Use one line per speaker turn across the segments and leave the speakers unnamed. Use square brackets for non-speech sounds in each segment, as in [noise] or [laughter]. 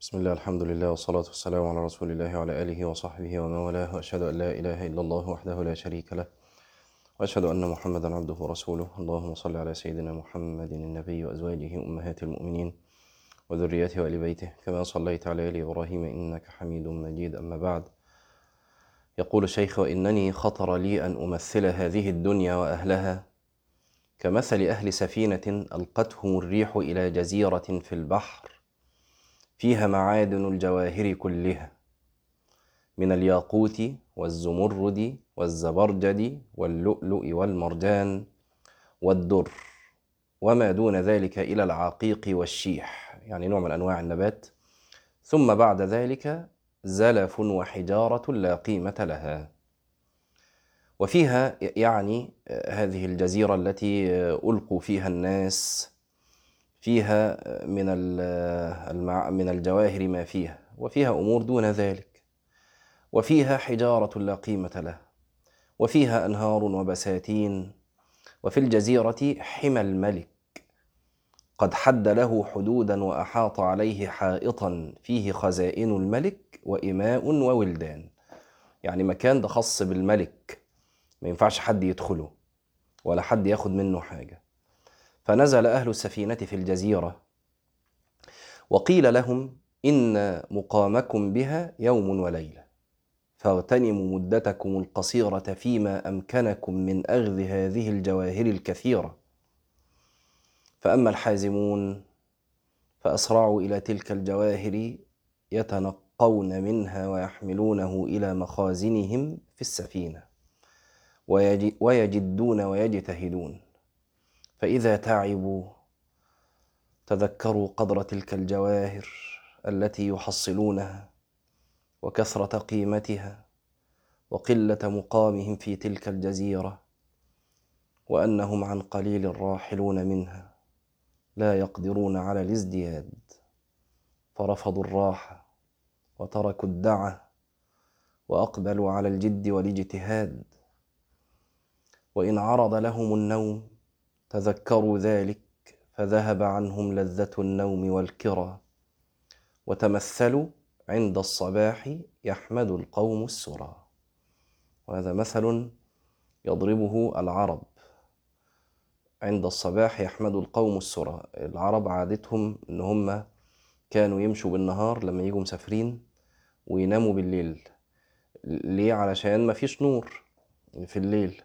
بسم الله الحمد لله والصلاة والسلام على رسول الله وعلى آله وصحبه ومن والاه وأشهد أن لا إله إلا الله وحده لا شريك له وأشهد أن محمدا عبده ورسوله. اللهم صل على سيدنا محمد النبي وأزواجه أمهات المؤمنين وذريته وآل بيته كما صليت على آل إبراهيم إنك حميد مجيد. أما بعد يقول الشيخ وإنني خطر لي أن أمثل هذه الدنيا وأهلها كمثل أهل سفينة ألقتهم الريح إلى جزيرة في البحر. فيها معادن الجواهر كلها من الياقوت والزمرد والزبرجد واللؤلؤ والمرجان والدر وما دون ذلك إلى العقيق والشيح يعني نوع من أنواع النبات. ثم بعد ذلك زلف وحجارة لا قيمة لها. وفيها يعني هذه الجزيرة التي ألقوا فيها الناس فيها من من الجواهر ما فيها وفيها أمور دون ذلك. وفيها حجارة لا قيمة لها وفيها أنهار وبساتين وفي الجزيرة حمى الملك. قد حد له حدودا وأحاط عليه حائطا فيه خزائن الملك وإماء وولدان. يعني مكان ده خاص بالملك ما ينفعش حد يدخله ولا حد ياخد منه حاجة. فنزل أهل السفينة في الجزيرة وقيل لهم إن مقامكم بها يوم وليلة. فاغتنموا مدتكم القصيرة فيما أمكنكم من أخذ هذه الجواهر الكثيرة. فأما الحازمون فأسرعوا إلى تلك الجواهر يتنقون منها ويحملونه إلى مخازنهم في السفينة. ويجدون ويجتهدون. فإذا تعبوا تذكروا قدر تلك الجواهر التي يحصلونها وكثرة قيمتها وقلة مقامهم في تلك الجزيرة وأنهم عن قليل راحلون منها لا يقدرون على الازدياد فرفضوا الراحة وتركوا الدعة وأقبلوا على الجد والاجتهاد. وإن عرض لهم النوم تذكروا ذلك فذهب عنهم لذة النوم والكرى. وتمثلوا عند الصباح يحمد القوم السرى. وهذا مثل يضربه العرب. عند الصباح يحمد القوم السرى. العرب عادتهم إن هم كانوا يمشوا بالنهار لما يجوا مسافرين ويناموا بالليل. ليه؟ علشان ما فيش نور في الليل.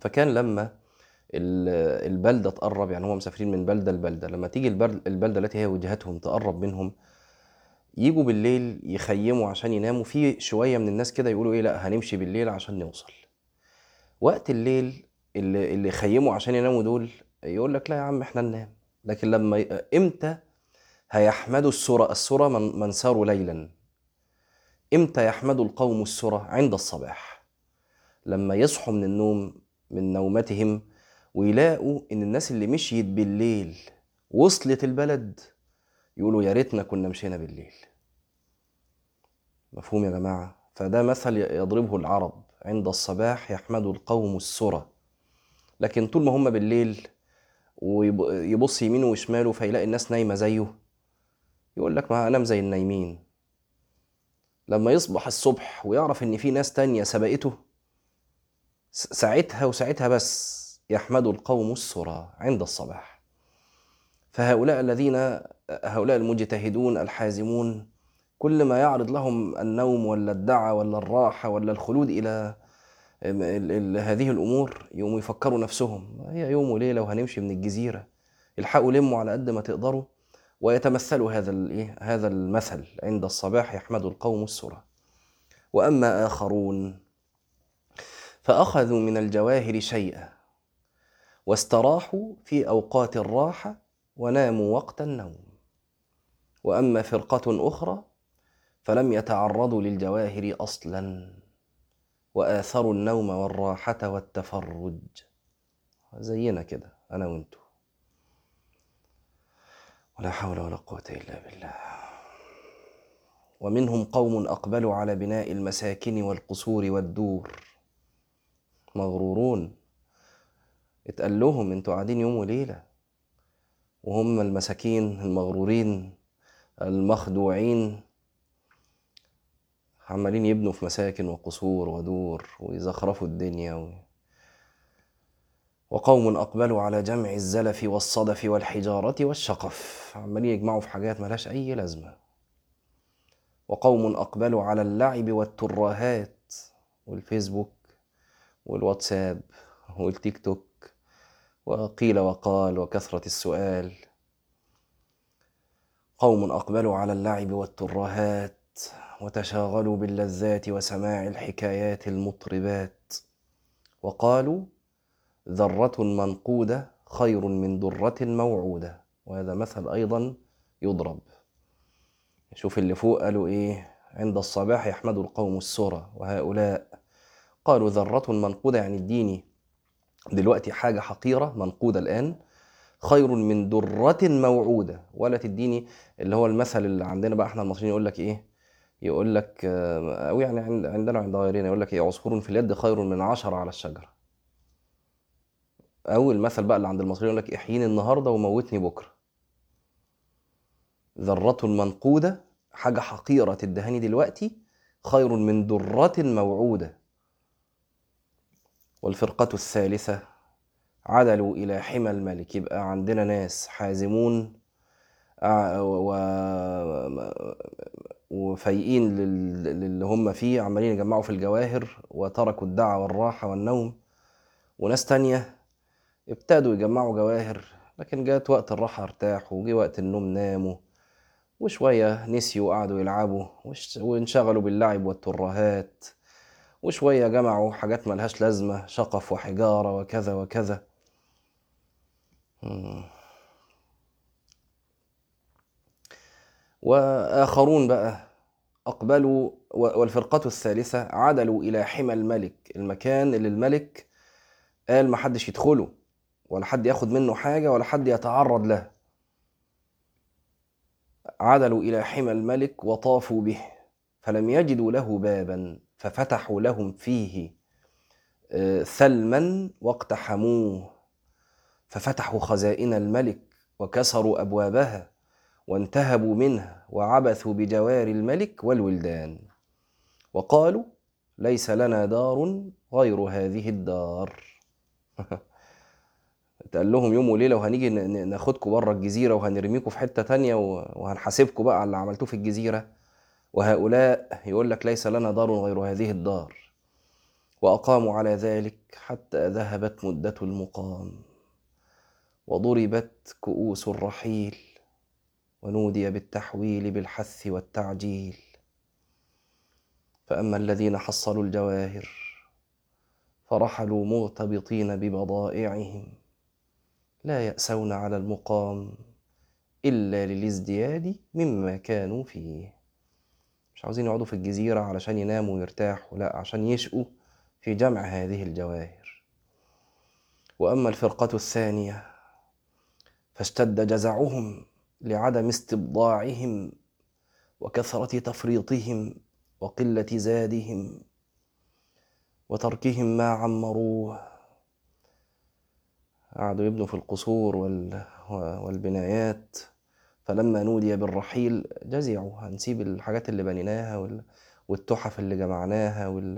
فكان لما البلدة تقرب يعني هم مسافرين من بلدة لبلدة. لما تيجي البلدة التي هي وجهتهم تقرب منهم يجوا بالليل يخيموا عشان يناموا. في شوية من الناس كده يقولوا إيه لا هنمشي بالليل عشان نوصل. وقت الليل اللي, اللي يخيموا عشان يناموا دول يقول لك لا يا عم إحنا ننام. لكن لما إمتى هيحمدوا السرى؟ السرى من, من ساروا ليلا. إمتى يحمد القوم السرى؟ عند الصباح. لما يصحوا من النوم من نومتهم ويلاقوا إن الناس اللي مشيت بالليل وصلت البلد يقولوا يا ريتنا كنا مشينا بالليل. مفهوم يا جماعة؟ فده مثل يضربه العرب. عند الصباح يحمد القوم السرى. لكن طول ما هم بالليل ويبص يمينه وشماله فيلاقي الناس نايمة زيه. يقول لك ما أنام زي النايمين. لما يصبح الصبح ويعرف إن في ناس تانية سبقته ساعتها وساعتها بس يحمد القوم السرى عند الصباح. فهؤلاء الذين هؤلاء المجتهدون الحازمون كل ما يعرض لهم النوم ولا الدعة ولا الراحة ولا الخلود إلى هذه الأمور يوم يفكروا نفسهم. هي يوم وليلة وهنمشي من الجزيرة. الحقوا لموا على قد ما تقدروا ويتمثلوا هذا هذا المثل. عند الصباح يحمد القوم السرى. وأما آخرون فأخذوا من الجواهر شيئا. واستراحوا في أوقات الراحة وناموا وقت النوم. وأما فرقة أخرى فلم يتعرضوا للجواهر أصلا وآثروا النوم والراحة والتفرج. زينا كده أنا وأنتو. ولا حول ولا قوة إلا بالله. ومنهم قوم أقبلوا على بناء المساكن والقصور والدور. مغرورون. اتقال لهم أنتوا قاعدين يوم وليلة. وهم المساكين المغرورين المخدوعين عمالين يبنوا في مساكن وقصور ودور ويزخرفوا الدنيا و... وقوم أقبلوا على جمع الزلف والصدف والحجارة والشقف. عمالين يجمعوا في حاجات ملهاش أي لازمة. وقوم أقبلوا على اللعب والترهات والفيسبوك والواتساب والتيك توك وقيل وقال وكثرة السؤال. قوم أقبلوا على اللعب والترهات وتشاغلوا باللذات وسماع الحكايات المطربات. وقالوا ذرة منقودة خير من درة موعودة وهذا مثل أيضا يضرب. شوف اللي فوق قالوا إيه؟ عند الصباح يحمد القوم السرى وهؤلاء قالوا ذرة منقودة يعني اديني دلوقتي حاجة حقيرة منقودة الآن خير من درة موعودة. ولا تديني اللي هو المثل اللي عندنا بقى إحنا المصريين يقول لك إيه؟ يقول لك أو يعني عندنا عند غيرنا يقول لك إيه؟ عصفور في اليد خير من عشرة على الشجرة. أو المثل بقى اللي عند المصريين يقول لك احييني النهارده وموتني بكرة. ذرة منقودة حاجة حقيرة تدهني دلوقتي خير من درة موعودة. والفرقة الثالثة عدلوا إلى حمى الملك. يبقى عندنا ناس حازمون و... وفايقين للي هم فيه عمالين يجمعوا في الجواهر وتركوا الدعوة والراحة والنوم. وناس تانية ابتدوا يجمعوا جواهر لكن جات وقت الراحة ارتاحوا وجي وقت النوم ناموا وشوية نسيوا وقعدوا يلعبوا وانشغلوا باللعب والترهات. وشوية جمعوا حاجات ملهاش لازمة شقف وحجارة وكذا وكذا. وآخرون بقى أقبلوا والفرقة الثالثة عدلوا إلى حمى الملك المكان اللي الملك قال ما حدش يدخله ولا حد ياخد منه حاجة ولا حد يتعرض له. عدلوا إلى حمى الملك وطافوا به فلم يجدوا له بابا. ففتحوا لهم فيه آه، ثلما واقتحموه. ففتحوا خزائن الملك وكسروا أبوابها وانتهبوا منها وعبثوا بجوار الملك والولدان. وقالوا ليس لنا دار غير هذه الدار. [laughs] قال لهم يوم وليلة وهنيجي ناخدكم بره الجزيرة وهنرميكم في حتة تانية وهنحاسبكم بقى على اللي عملتوه في الجزيرة. وهؤلاء يقول لك ليس لنا دار غير هذه الدار وأقاموا على ذلك حتى ذهبت مدة المقام وضربت كؤوس الرحيل ونودي بالتحويل بالحث والتعجيل. فأما الذين حصلوا الجواهر فرحلوا مرتبطين ببضائعهم لا يأسون على المقام إلا للازدياد مما كانوا فيه. مش عاوزين يقعدوا في الجزيرة علشان يناموا ويرتاحوا لا عشان يشقوا في جمع هذه الجواهر. وأما الفرقة الثانية فاشتد جزعهم لعدم استبضاعهم وكثرة تفريطهم وقلة زادهم وتركهم ما عمروه. قعدوا يبنوا في القصور والبنايات. فلما نودي بالرحيل جزعوا هنسيب الحاجات اللي بنيناها والتحف اللي جمعناها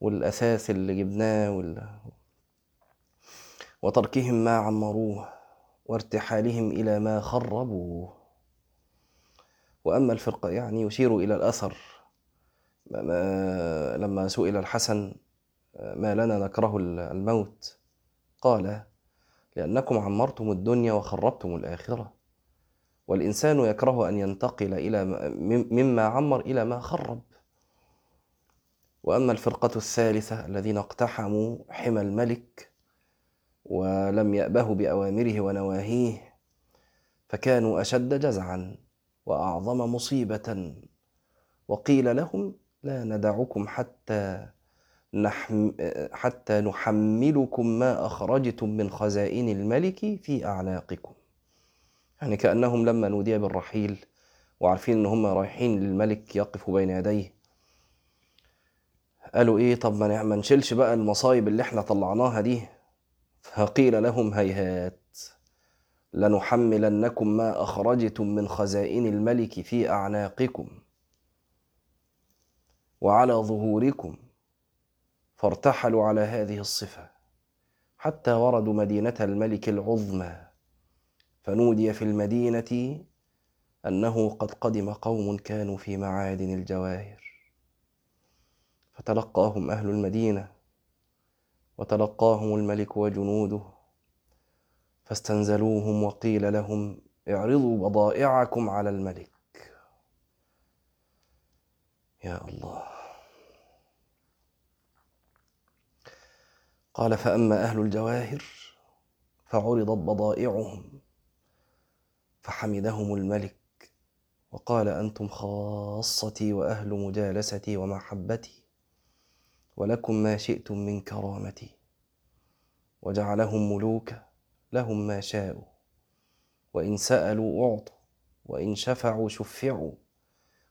والأثاث اللي جبناه وتركهم ما عمروه وارتحالهم إلى ما خربوه. وأما الفرقة يعني يشير إلى الأثر. لما سئل الحسن ما لنا نكره الموت؟ قال لأنكم عمرتم الدنيا وخربتم الآخرة. والإنسان يكره أن ينتقل إلى مما عمر إلى ما خرب. وأما الفرقة الثالثة الذين اقتحموا حمى الملك ولم يأبهوا بأوامره ونواهيه فكانوا أشد جزعا وأعظم مصيبة. وقيل لهم لا ندعكم حتى نحم حتى نحملكم ما أخرجتم من خزائن الملك في أعناقكم. يعني كأنهم لما نودي بالرحيل وعارفين إن هم رايحين للملك يقفوا بين يديه. قالوا إيه طب ما نشيلش بقى المصايب اللي إحنا طلعناها دي. فقيل لهم هيهات لنحملنكم ما أخرجتم من خزائن الملك في أعناقكم وعلى ظهوركم فارتحلوا على هذه الصفة حتى وردوا مدينة الملك العظمى. فنودي في المدينة أنه قد قدم قوم كانوا في معادن الجواهر. فتلقاهم أهل المدينة وتلقاهم الملك وجنوده. فاستنزلوهم وقيل لهم اعرضوا بضائعكم على الملك. يا الله. قال فأما أهل الجواهر فعرضت بضائعهم فحمدهم الملك وقال أنتم خاصتي وأهل مجالستي ومحبتي ولكم ما شئتم من كرامتي وجعلهم ملوكا لهم ما شاءوا وإن سألوا أعطوا وإن شفعوا شفعوا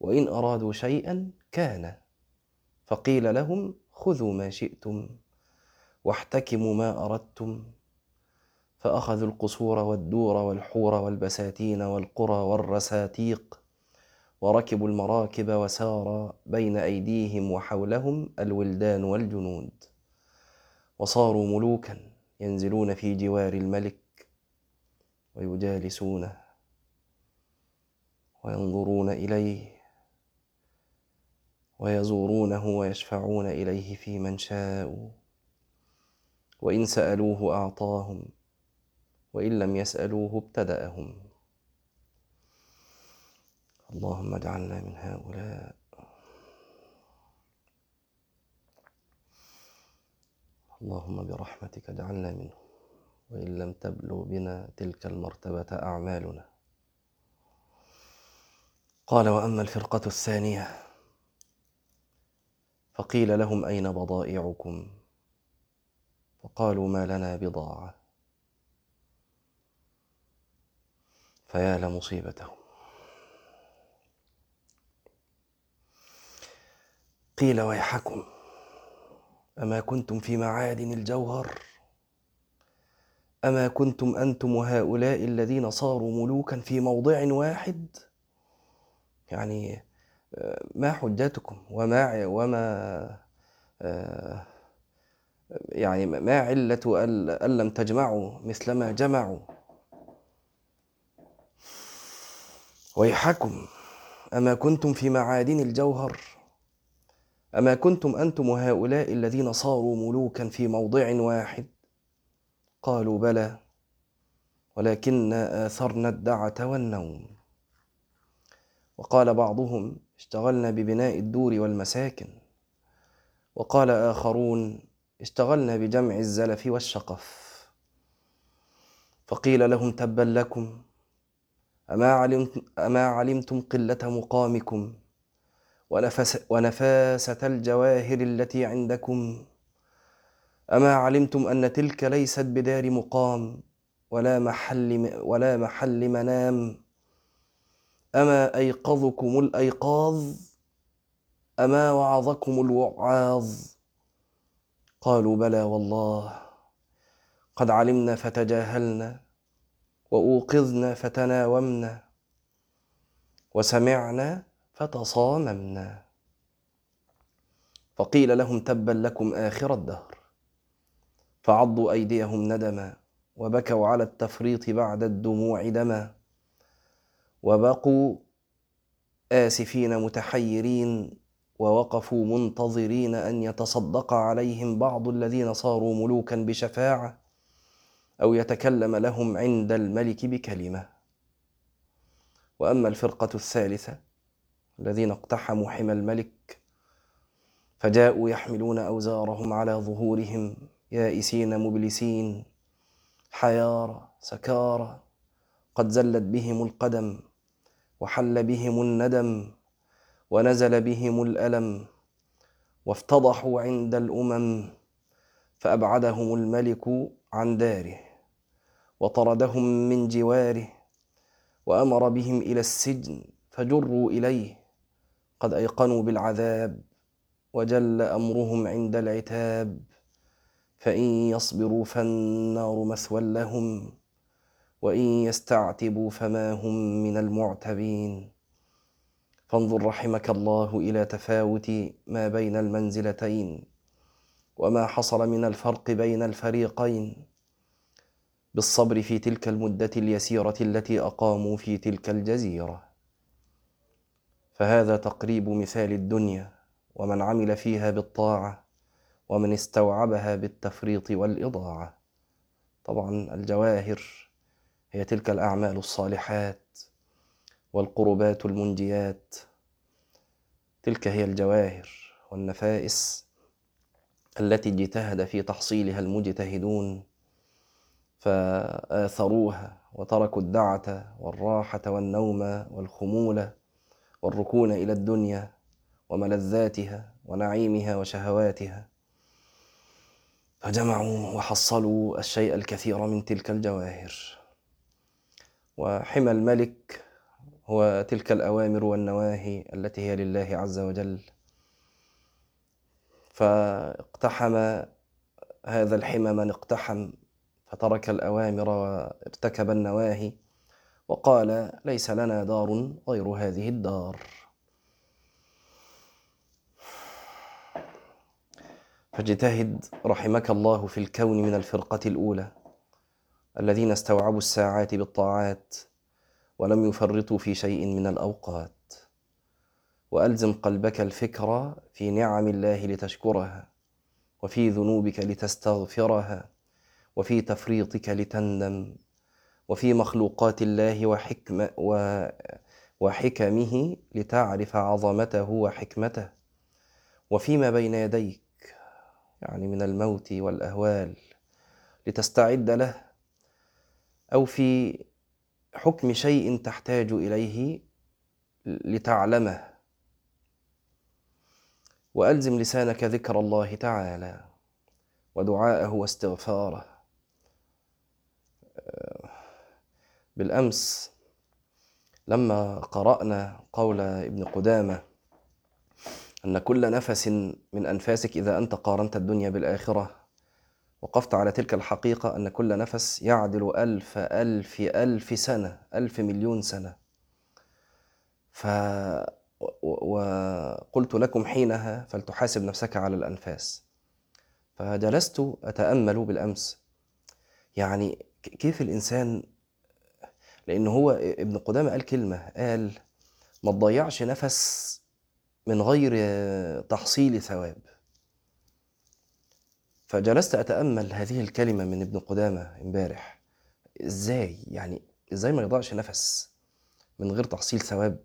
وإن أرادوا شيئا كان فقيل لهم خذوا ما شئتم واحتكموا ما أردتم فأخذوا القصور والدور والحور والبساتين والقرى والرساتيق وركبوا المراكب وسار بين أيديهم وحولهم الولدان والجنود وصاروا ملوكا ينزلون في جوار الملك ويجالسونه وينظرون إليه ويزورونه ويشفعون إليه في من شاءوا وإن سألوه أعطاهم وإن لم يسألوه ابتدأهم. اللهم اجعلنا من هؤلاء. اللهم برحمتك اجعلنا منهم. وإن لم تبلغ بنا تلك المرتبة أعمالنا. قال وأما الفرقة الثانية فقيل لهم أين بضائعكم؟ فقالوا ما لنا بضاعة. فيا لمصيبتهم قيل ويحكم أما كنتم في معادن الجوهر؟ أما كنتم أنتم وهؤلاء الذين صاروا ملوكا في موضع واحد؟ يعني آه، ما حجتكم؟ وما وما آه، يعني ما علة أن لم تجمعوا مثلما جمعوا؟ ويحكم أما كنتم في معادن الجوهر؟ أما كنتم أنتم هؤلاء الذين صاروا ملوكا في موضع واحد؟ قالوا بلى ولكنا آثرنا الدعة والنوم. وقال بعضهم اشتغلنا ببناء الدور والمساكن. وقال آخرون اشتغلنا بجمع الزلف والشقف. فقيل لهم تبا لكم أما علمتم, أما علمتم قلة مقامكم ونفس ونفاسة الجواهر التي عندكم أما علمتم أن تلك ليست بدار مقام ولا محل ولا محل منام أما أيقظكم الأيقاظ أما وعظكم الوعاظ قالوا بلى والله قد علمنا فتجاهلنا وأوقظنا فتناومنا وسمعنا فتصاممنا. فقيل لهم تبا لكم آخر الدهر. فعضوا أيديهم ندما وبكوا على التفريط بعد الدموع دما. وبقوا آسفين متحيرين ووقفوا منتظرين أن يتصدق عليهم بعض الذين صاروا ملوكا بشفاعة. أو يتكلم لهم عند الملك بكلمة. وأما الفرقة الثالثة الذين اقتحموا حمى الملك فجاءوا يحملون أوزارهم على ظهورهم يائسين مبلسين حيارى سكارى. قد زلت بهم القدم وحل بهم الندم ونزل بهم الألم وافتضحوا عند الأمم فأبعدهم الملك عن داره. وطردهم من جواره وأمر بهم إلى السجن فجروا إليه. قد أيقنوا بالعذاب وجل أمرهم عند العتاب. فإن يصبروا فالنار مثوى لهم وإن يستعتبوا فما هم من المعتبين. فانظر رحمك الله إلى تفاوت ما بين المنزلتين وما حصل من الفرق بين الفريقين. بالصبر في تلك المدة اليسيرة التي أقاموا في تلك الجزيرة. فهذا تقريب مثال الدنيا ومن عمل فيها بالطاعة ومن استوعبها بالتفريط والإضاعة. طبعا الجواهر هي تلك الأعمال الصالحات والقربات المنجيات. تلك هي الجواهر والنفائس التي اجتهد في تحصيلها المجتهدون. فآثروها وتركوا الدعة والراحة والنوم والخمول والركون إلى الدنيا وملذاتها ونعيمها وشهواتها. فجمعوا وحصلوا الشيء الكثير من تلك الجواهر. وحمى الملك هو تلك الأوامر والنواهي التي هي لله عز وجل. فاقتحم هذا الحمى من اقتحم فترك الأوامر وارتكب النواهي وقال ليس لنا دار غير هذه الدار. فاجتهد رحمك الله في الكون من الفرقة الأولى الذين استوعبوا الساعات بالطاعات ولم يفرطوا في شيء من الأوقات. وألزم قلبك الفكر في نعم الله لتشكرها وفي ذنوبك لتستغفرها. وفي تفريطك لتندم وفي مخلوقات الله وحكمة و وحكمه لتعرف عظمته وحكمته. وفيما بين يديك يعني من الموت والأهوال لتستعد له أو في حكم شيء تحتاج إليه لتعلمه. وألزم لسانك ذكر الله تعالى ودعاءه واستغفاره. بالأمس لما قرأنا قول ابن قدامة أن كل نفس من أنفاسك إذا أنت قارنت الدنيا بالآخرة وقفت على تلك الحقيقة أن كل نفس يعدل ألف ألف ألف سنة ألف مليون سنة. ف وقلت لكم حينها فلتحاسب نفسك على الأنفاس. فجلست أتأمل بالأمس. يعني كيف الإنسان لأن هو ابن قدامة قال كلمة قال ما تضيعش نفس من غير تحصيل ثواب. فجلست أتأمل هذه الكلمة من ابن قدامة امبارح. إزاي؟ يعني إزاي ما يضيعش نفس من غير تحصيل ثواب؟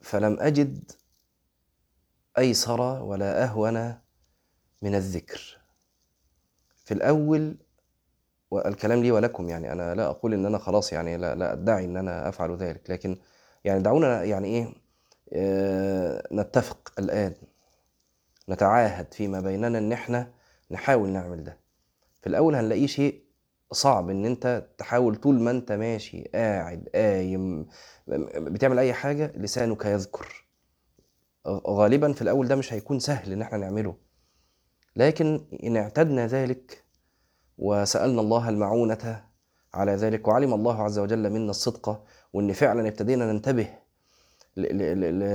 فلم أجد أيسر ولا أهون من الذكر. في الأول والكلام لي ولكم يعني أنا لا أقول إن أنا خلاص يعني لا, لا أدعي إن أنا أفعل ذلك لكن يعني دعونا يعني إيه آه، نتفق الآن نتعاهد فيما بيننا إن إحنا نحاول نعمل ده. في الأول هنلاقيه شيء صعب إن أنت تحاول طول ما أنت ماشي قاعد قايم بتعمل أي حاجة لسانك يذكر. غالبا في الأول ده مش هيكون سهل إن إحنا نعمله لكن إن اعتدنا ذلك وسألنا الله المعونة على ذلك وعلم الله عز وجل منا الصدق وإن فعلا ابتدينا ننتبه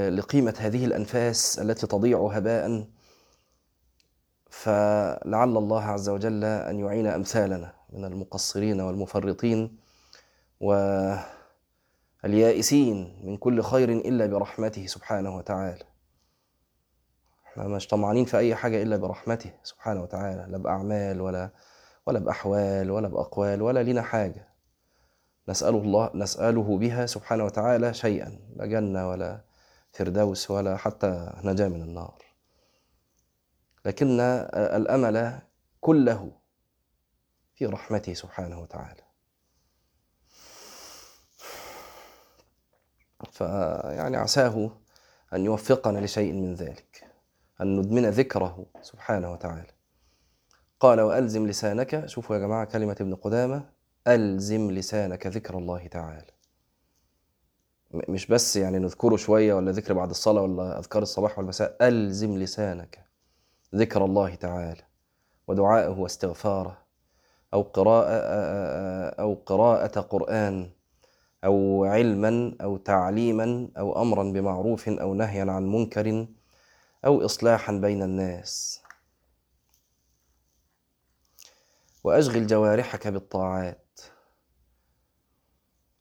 لقيمة هذه الأنفاس التي تضيع هباء. فلعل الله عز وجل أن يعين أمثالنا من المقصرين والمفرطين واليائسين من كل خير إلا برحمته سبحانه وتعالى. إحنا مش طمعانين في أي حاجة إلا برحمته سبحانه وتعالى لا بأعمال ولا ولا بأحوال ولا بأقوال ولا لنا حاجة. نسأل الله نسأله بها سبحانه وتعالى شيئا لا جنة ولا فردوس ولا حتى نجاة من النار. لكن الأمل كله في رحمته سبحانه وتعالى. فيعني عساه أن يوفقنا لشيء من ذلك أن ندمن ذكره سبحانه وتعالى. قال وألزم لسانك شوفوا يا جماعة كلمة ابن قدامة ألزم لسانك ذكر الله تعالى. مش بس يعني نذكره شوية ولا ذكر بعد الصلاة ولا أذكار الصباح والمساء ألزم لسانك ذكر الله تعالى. ودعائه واستغفاره أو قراءة أو قراءة قرآن أو علما أو تعليما أو أمرا بمعروف أو نهيا عن منكر أو إصلاحا بين الناس. وأشغل جوارحك بالطاعات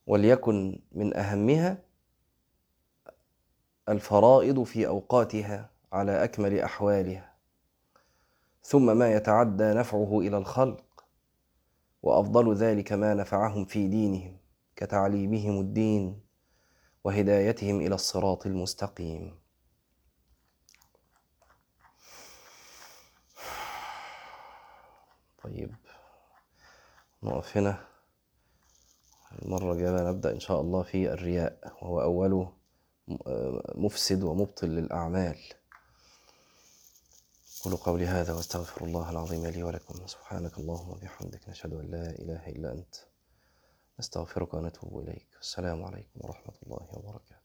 وليكن من أهمها الفرائض في أوقاتها على أكمل أحوالها ثم ما يتعدى نفعه إلى الخلق وأفضل ذلك ما نفعهم في دينهم كتعليمهم الدين وهدايتهم إلى الصراط المستقيم. طيب. نقف هنا المرة الجاية نبدأ إن شاء الله في الرياء وهو أوله مفسد ومبطل للأعمال. قولوا قولي هذا واستغفر الله العظيم لي ولكم. سبحانك اللهم وبحمدك نشهد أن لا إله إلا أنت. نستغفرك ونتوب إليك. السلام عليكم ورحمة الله وبركاته.